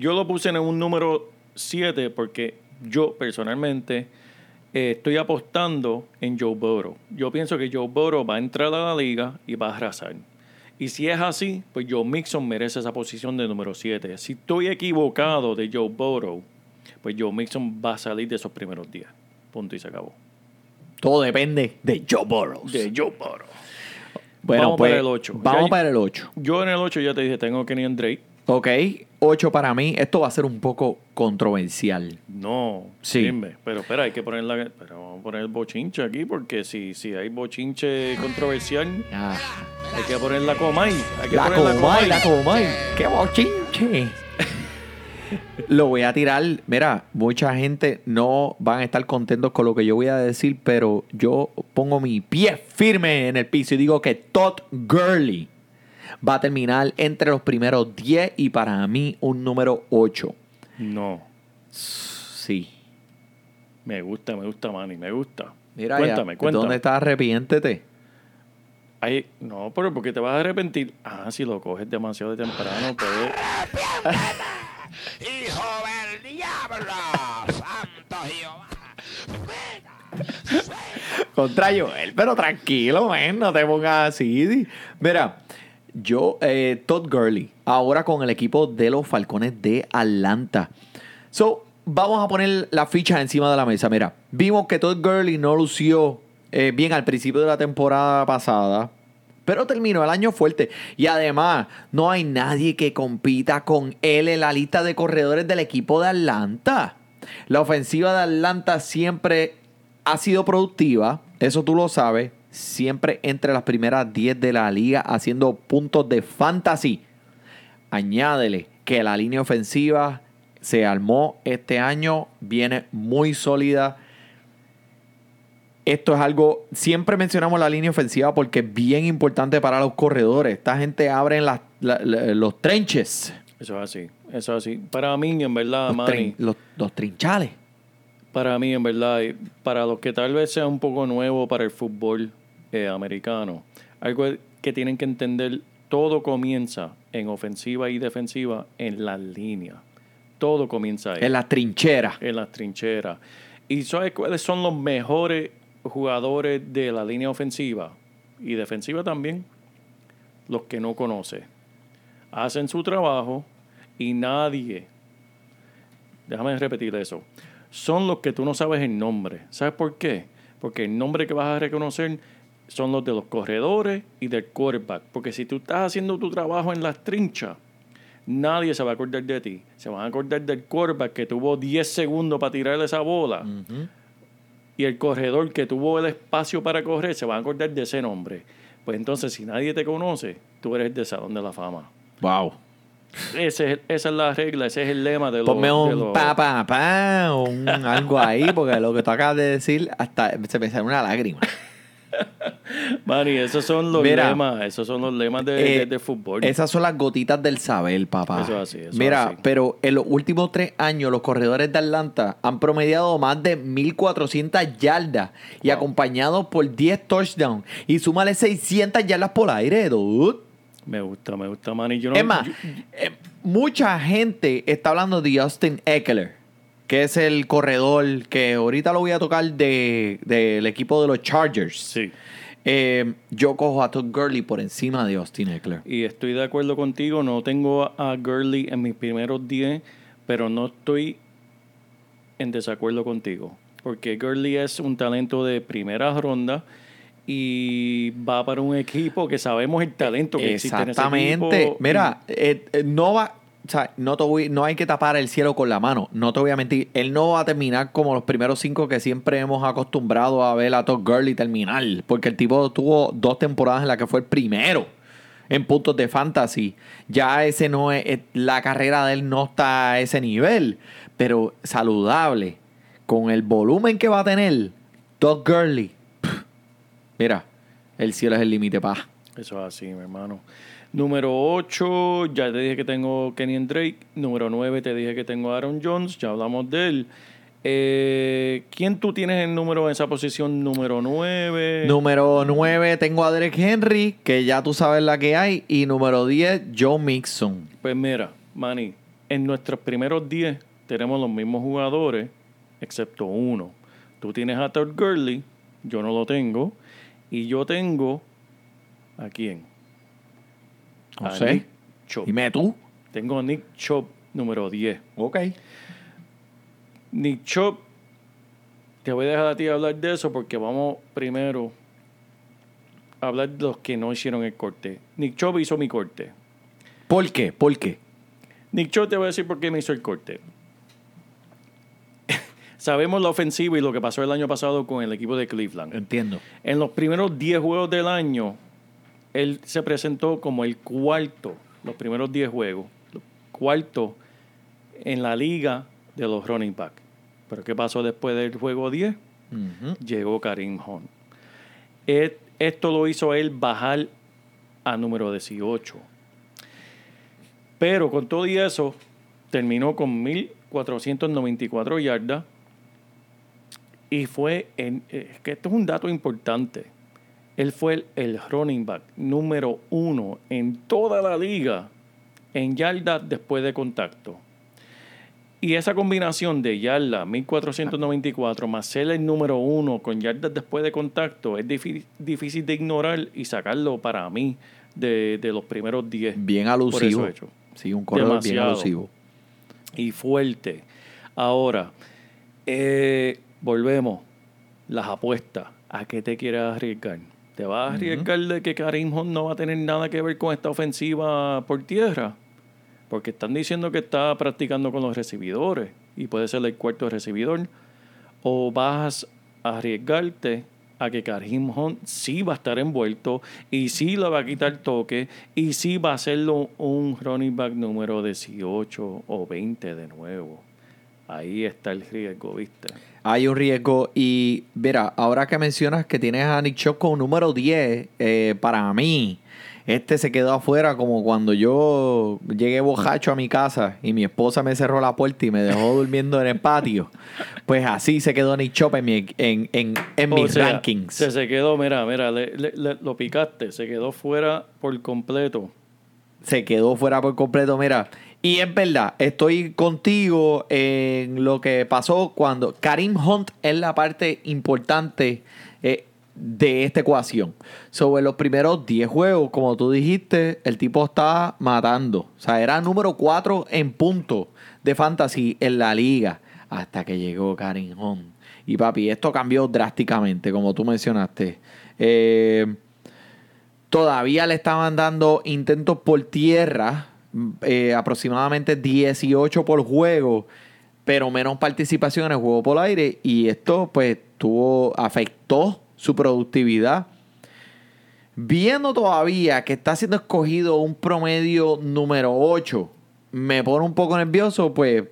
Speaker 5: Yo lo puse en un número 7 porque yo personalmente eh, estoy apostando en Joe Burrow. Yo pienso que Joe Burrow va a entrar a la liga y va a arrasar. Y si es así, pues Joe Mixon merece esa posición de número 7. Si estoy equivocado de Joe Burrow, pues Joe Mixon va a salir de esos primeros días. Punto y se acabó.
Speaker 4: Todo depende de Joe Burrows.
Speaker 5: De Joe Burrow.
Speaker 4: Bueno,
Speaker 5: Vamos
Speaker 4: pues,
Speaker 5: para el ocho.
Speaker 4: Vamos
Speaker 5: Ya-
Speaker 4: para el 8.
Speaker 5: Yo en el 8 ya te dije, tengo Kenny Drake.
Speaker 4: Ok, 8 para mí. Esto va a ser un poco controversial.
Speaker 5: No,
Speaker 4: Sí.
Speaker 5: dime. Pero espera, hay que poner la, pero vamos a poner el bochinche aquí porque si, si hay bochinche controversial,
Speaker 4: Ah,
Speaker 5: hay que poner la Comay. Hay que
Speaker 4: la
Speaker 5: poner
Speaker 4: Comay, la Comay. ¡Qué bochinche! Lo voy a tirar. Mira, mucha gente no van a estar contentos con lo que yo voy a decir, pero yo pongo mi pie firme en el piso y digo que Todd Gurley va a terminar entre los primeros 10 y para mí un número 8.
Speaker 5: No,
Speaker 4: Sí.
Speaker 5: me gusta, me gusta, Manny, me gusta.
Speaker 4: Mira,
Speaker 5: cuéntame,
Speaker 4: ya,
Speaker 5: cuéntame.
Speaker 4: ¿dónde estás? Arrepiéntete.
Speaker 5: Ay, no, pero porque te vas a arrepentir. Ah, si lo coges demasiado de temprano, pues.
Speaker 7: ¡Hijo del diablo! ¡Santo Jehová!
Speaker 4: Contra Joel, pero tranquilo, man, no te pongas así. Mira, yo, eh, Todd Gurley, ahora con el equipo de los Falcones de Atlanta. So, vamos a poner la ficha encima de la mesa. Mira, vimos que Todd Gurley no lució eh, bien al principio de la temporada pasada. Pero terminó el año fuerte. Y además, no hay nadie que compita con él en la lista de corredores del equipo de Atlanta. La ofensiva de Atlanta siempre ha sido productiva. Eso tú lo sabes. Siempre entre las primeras 10 de la liga haciendo puntos de fantasy. Añádele que la línea ofensiva se armó este año. Viene muy sólida. Esto es algo, siempre mencionamos la línea ofensiva porque es bien importante para los corredores. Esta gente abre en las- la- la- los trenches,
Speaker 5: Eso es así, eso es así. Para mí, en verdad,
Speaker 4: los,
Speaker 5: Manny,
Speaker 4: trin- los- los trinchales.
Speaker 5: para mí, en verdad, para los que tal vez sea un poco nuevo para el fútbol eh, americano, algo que tienen que entender, todo comienza en ofensiva y defensiva en la línea. Todo comienza ahí.
Speaker 4: En las trincheras.
Speaker 5: en las trincheras. ¿Y sabes cuáles son los mejores jugadores de la línea ofensiva y defensiva también? Los que no conoce. Hacen su trabajo y nadie, déjame repetir eso, son los que tú no sabes el nombre. ¿Sabes por qué? Porque el nombre que vas a reconocer son los de los corredores y del quarterback. Porque si tú estás haciendo tu trabajo en las trinchas, nadie se va a acordar de ti. Se van a acordar del quarterback que tuvo 10 segundos para tirar esa bola. Y el corredor que tuvo el espacio para correr, se van a acordar de ese nombre. Pues entonces, si nadie te conoce, tú eres del Salón de la Fama.
Speaker 4: Wow.
Speaker 5: Ese es- esa es la regla, ese es el lema de los...
Speaker 4: Ponme
Speaker 5: de
Speaker 4: un
Speaker 5: los-
Speaker 4: pa, pa, pa, un algo ahí, porque lo que tú acabas de decir, hasta se me sale una lágrima.
Speaker 5: Manny, esos son los
Speaker 4: Mira,
Speaker 5: lemas, esos son los lemas de,
Speaker 4: Eh,
Speaker 5: de fútbol.
Speaker 4: Esas son las gotitas del saber, papá.
Speaker 5: Eso es así, eso
Speaker 4: Mira,
Speaker 5: así.
Speaker 4: pero en los últimos tres años, los corredores de Atlanta han promediado más de 1.400 yardas y acompañados por 10 touchdowns. Y súmale 600 yardas por aire, dude.
Speaker 5: Me gusta, me gusta, Manny. Yo no,
Speaker 4: es más,
Speaker 5: yo-
Speaker 4: eh, mucha gente está hablando de Austin Eckler, que es el corredor que ahorita lo voy a tocar de- del equipo de los Chargers.
Speaker 5: sí.
Speaker 4: Eh, yo cojo a Todd Gurley por encima de Austin Eckler.
Speaker 5: Y estoy de acuerdo contigo, no tengo a Gurley en mis primeros 10, pero no estoy en desacuerdo contigo. Porque Gurley es un talento de primera ronda y va para un equipo que sabemos el talento que existe en ese
Speaker 4: Exactamente.
Speaker 5: equipo.
Speaker 4: Mira, eh, eh, no va. O sea, no, te voy- no hay que tapar el cielo con la mano. No te voy a mentir. Él no va a terminar como los primeros cinco que siempre hemos acostumbrado a ver a Todd Gurley terminar. Porque el tipo tuvo dos temporadas en las que fue el primero en puntos de fantasy. Ya ese no es. La carrera de él no está a ese nivel. Pero saludable. Con el volumen que va a tener Todd Gurley. Mira, el cielo es el límite, pa.
Speaker 5: Eso es así, mi hermano. Número 8, ya te dije que tengo Kenny Drake. Número 9, te dije que tengo Aaron Jones. Ya hablamos de él. Eh, ¿Quién tú tienes el número en esa posición número 9?
Speaker 4: Número 9 tengo a Derek Henry, que ya tú sabes la que hay. Y número 10, Joe Mixon.
Speaker 5: Pues mira, Manny, en nuestros primeros 10 tenemos los mismos jugadores, excepto uno. Tú tienes a Todd Gurley, yo no lo tengo. Y yo tengo. ¿A quién?
Speaker 4: No
Speaker 5: A
Speaker 4: sé.
Speaker 5: Nick Chubb.
Speaker 4: Dime tú.
Speaker 5: Tengo a Nick Chubb número 10.
Speaker 4: Ok.
Speaker 5: Nick Chubb, te voy a dejar a ti hablar de eso porque vamos primero a hablar de los que no hicieron el corte. Nick Chubb hizo mi corte.
Speaker 4: ¿Por qué? ¿Por qué?
Speaker 5: Nick Chubb te voy a decir por qué me hizo el corte. Sabemos la ofensiva y lo que pasó el año pasado con el equipo de Cleveland.
Speaker 4: Entiendo.
Speaker 5: En los primeros 10 juegos del año, él se presentó como el cuarto, los primeros 10 juegos, cuarto en la liga de los running back. Pero ¿qué pasó después del juego 10?
Speaker 4: Ujú.
Speaker 5: Llegó Karim Hunt. Esto lo hizo él bajar a número 18. Pero con todo y eso, terminó con 1.494 yardas. Y fue, en, es que esto es un dato importante. Él fue el, el running back número uno en toda la liga en yardas después de contacto. Y esa combinación de yardas 1494 más ser el número uno con yardas después de contacto es difí- difícil de ignorar y sacarlo para mí de, de los primeros 10.
Speaker 4: Bien alusivo.
Speaker 5: hecho.
Speaker 4: Sí, un corredor bien alusivo.
Speaker 5: Y fuerte. Ahora, eh, volvemos. Las apuestas. ¿A qué te quieres arriesgar? ¿Te vas a arriesgar de que Karim Hunt no va a tener nada que ver con esta ofensiva por tierra? Porque están diciendo que está practicando con los recibidores y puede ser el cuarto recibidor. O vas a arriesgarte a que Karim Hunt sí va a estar envuelto y sí le va a quitar toque y sí va a hacerlo un running back número 18 o 20 de nuevo. Ahí está el riesgo, ¿viste?
Speaker 4: Hay un riesgo. Y mira, ahora que mencionas que tienes a Nick con número 10, eh, para mí, este se quedó afuera como cuando yo llegué bojacho a mi casa y mi esposa me cerró la puerta y me dejó durmiendo en el patio. Pues así se quedó Nick Chubb en, mi- en, en, en
Speaker 5: O
Speaker 4: mis
Speaker 5: sea,
Speaker 4: rankings.
Speaker 5: Se, se quedó, mira, mira, le- le- le- lo picaste, se quedó fuera por completo.
Speaker 4: se quedó fuera por completo. Mira, y es verdad, estoy contigo en lo que pasó cuando Karim Hunt es la parte importante eh, de esta ecuación. Sobre los primeros 10 juegos, como tú dijiste, el tipo estaba matando. O sea, era número 4 en punto de fantasy en la liga hasta que llegó Karim Hunt. Y papi, esto cambió drásticamente, como tú mencionaste. Eh, Todavía le estaban dando intentos por tierra, eh, aproximadamente 18 por juego, pero menos participación en el juego por aire. Y esto, pues, tuvo, afectó su productividad. Viendo todavía que está siendo escogido un promedio número 8, me pone un poco nervioso, pues,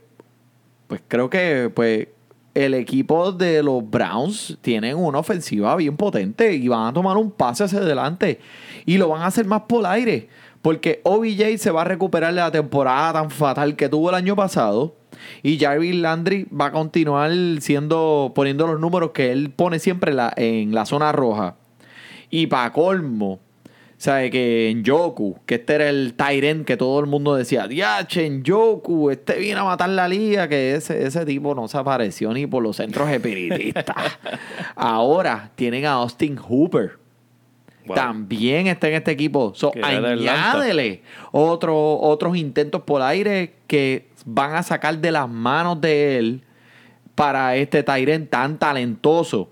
Speaker 4: pues creo que pues, el equipo de los Browns tienen una ofensiva bien potente y van a tomar un pase hacia adelante y lo van a hacer más por aire. Porque OBJ se va a recuperar de la temporada tan fatal que tuvo el año pasado. Y Jarvis Landry va a continuar siendo, poniendo los números que él pone siempre en la, en la zona roja. Y para colmo, ¿sabe? Que en Yoku, que este era el Tyrant que todo el mundo decía, Diache, en Yoku, este viene a matar la liga, que ese, ese tipo no se apareció ni por los centros espiritistas. Ahora tienen a Austin Hooper.
Speaker 5: Wow.
Speaker 4: también está en este equipo. So, añádele otro- otros intentos por aire que van a sacar de las manos de él para este Tyren tan talentoso.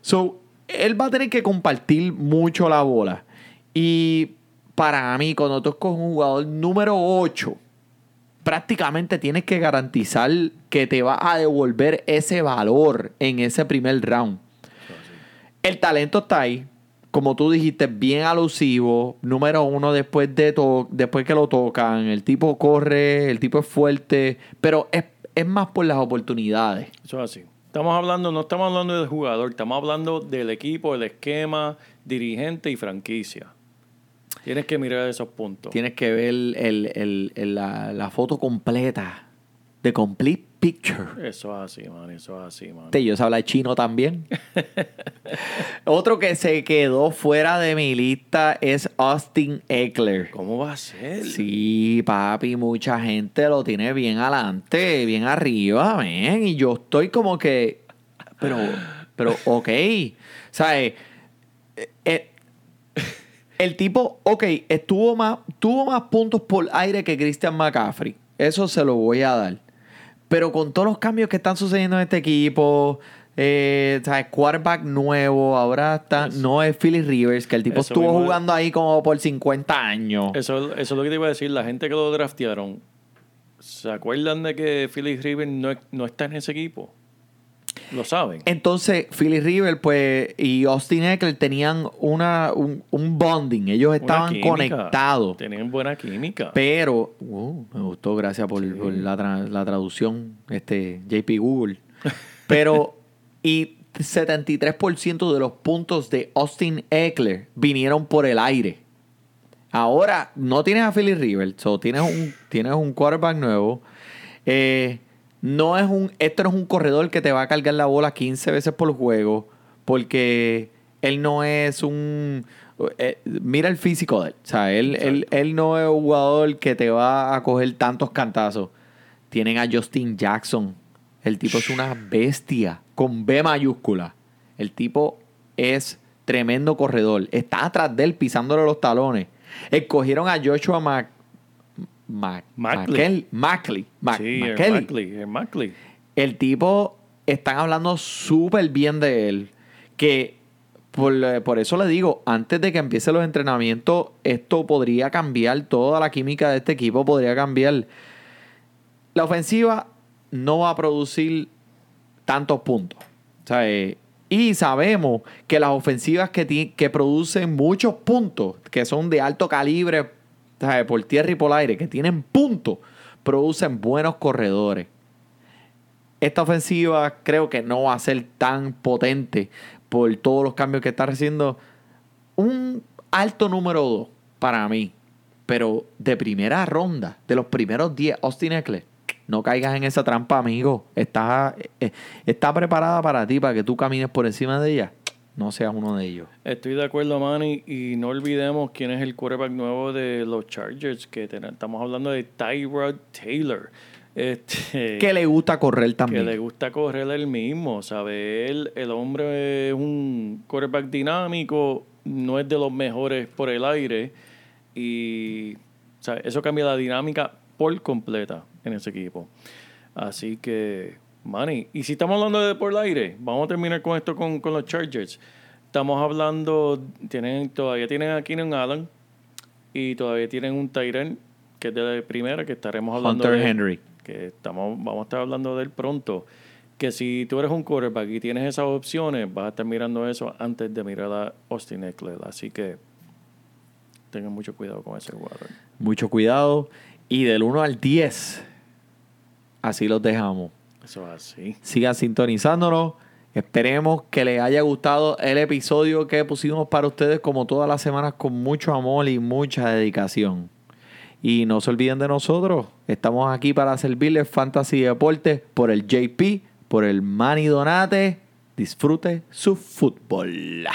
Speaker 4: So, él va a tener que compartir mucho la bola. Y para mí, cuando tú escoges un jugador número 8, prácticamente tienes que garantizar que te va a devolver ese valor en ese primer round. El talento está ahí. Como tú dijiste, bien alusivo. Número uno después, de to- después que lo tocan. El tipo corre, el tipo es fuerte. Pero es, es más por las oportunidades.
Speaker 5: Eso es así. Estamos hablando, no estamos hablando del jugador, estamos hablando del equipo, el esquema, dirigente y franquicia. Tienes que mirar esos puntos.
Speaker 4: Tienes que ver el- el- el- la, la foto completa. The complete picture.
Speaker 5: Eso es así, man. Eso es así, man.
Speaker 4: Ellos hablan chino también. Otro que se quedó fuera de mi lista es Austin Eckler.
Speaker 5: ¿Cómo va a ser?
Speaker 4: Sí, papi, mucha gente lo tiene bien adelante, bien arriba, men. Y yo estoy como que. Pero, pero, ok. ¿Sabes? Eh, eh, el tipo, ok, estuvo más, tuvo más puntos por aire que Christian McCaffrey. Eso se lo voy a dar. Pero con todos los cambios que están sucediendo en este equipo, eh, ¿sabes? Quarterback nuevo, ahora está, no es Philly Rivers, que el tipo
Speaker 5: Eso
Speaker 4: estuvo jugando ahí como por 50 años.
Speaker 5: Eso, eso es lo que te iba a decir. La gente que lo draftearon, ¿se acuerdan de que Philly Rivers no, no está en ese equipo? Lo saben.
Speaker 4: Entonces, Philly River pues, y Austin Eckler tenían una, un, un bonding. Ellos estaban
Speaker 5: química.
Speaker 4: conectados.
Speaker 5: Tenían buena química.
Speaker 4: Pero, uh, me gustó, gracias por, por la, tra- la traducción, este JP Google. Pero, y 73% de los puntos de Austin Eckler vinieron por el aire. Ahora, no tienes a Philly River, so tienes un, tienes un quarterback nuevo. Eh, no es un, esto no es un corredor que te va a cargar la bola 15 veces por juego, porque él no es un... eh, mira el físico de él. O sea, él, él, él no es un jugador que te va a coger tantos cantazos. Tienen a Justin Jackson. El tipo es una bestia con B mayúscula. El tipo es tremendo corredor. Está atrás de él pisándole los talones. Escogieron a Joshua Mac, Mac,
Speaker 5: Mackley.
Speaker 4: Mackley. Mac-
Speaker 5: sí, el. Mackley, el
Speaker 4: tipo, están hablando súper bien de él. Que por, por eso le digo, antes de que empiece los entrenamientos, esto podría cambiar toda la química de este equipo, podría cambiar. La ofensiva no va a producir tantos puntos. O sea, eh, y sabemos que las ofensivas que, que producen muchos puntos, que son de alto calibre, por tierra y por aire, que tienen puntos, producen buenos corredores. Esta ofensiva creo que no va a ser tan potente por todos los cambios que está recibiendo. Un alto número 2 para mí. Pero de primera ronda, de los primeros 10, Austin Eckler, no caigas en esa trampa, amigo. Está, eh, está preparada para ti, para que tú camines por encima de ella. No seas uno de ellos.
Speaker 5: Estoy de acuerdo, Manny. Y no olvidemos quién es el quarterback nuevo de los Chargers, que ten- estamos hablando de Tyrod Taylor. Este,
Speaker 4: Que le gusta correr
Speaker 5: que
Speaker 4: también.
Speaker 5: le gusta correr él mismo, ¿sabe? Él, el hombre es un quarterback dinámico, no es de los mejores por el aire y eso cambia la dinámica por completa en ese equipo. Así que, Manny, y si estamos hablando de por el aire, vamos a terminar con esto con, con los Chargers. Estamos hablando, tienen, todavía tienen a Keenan Allen y todavía tienen un Tyrant que es de la primera, que estaremos hablando
Speaker 4: Hunter
Speaker 5: de
Speaker 4: Henry.
Speaker 5: que estamos, vamos a estar hablando de él pronto, que si tú eres un quarterback y tienes esas opciones, vas a estar mirando eso antes de mirar a Austin Eckler. Así que tengan mucho cuidado con ese jugador.
Speaker 4: Mucho cuidado. Y del 1 al 10, así los dejamos.
Speaker 5: Eso es así.
Speaker 4: Sigan sintonizándonos. Esperemos que les haya gustado el episodio que pusimos para ustedes como todas las semanas con mucho amor y mucha dedicación. Y no se olviden de nosotros. Estamos aquí para servirles Fantasy Deportes por el JP, por el Manny Donate. Disfrute su fútbol.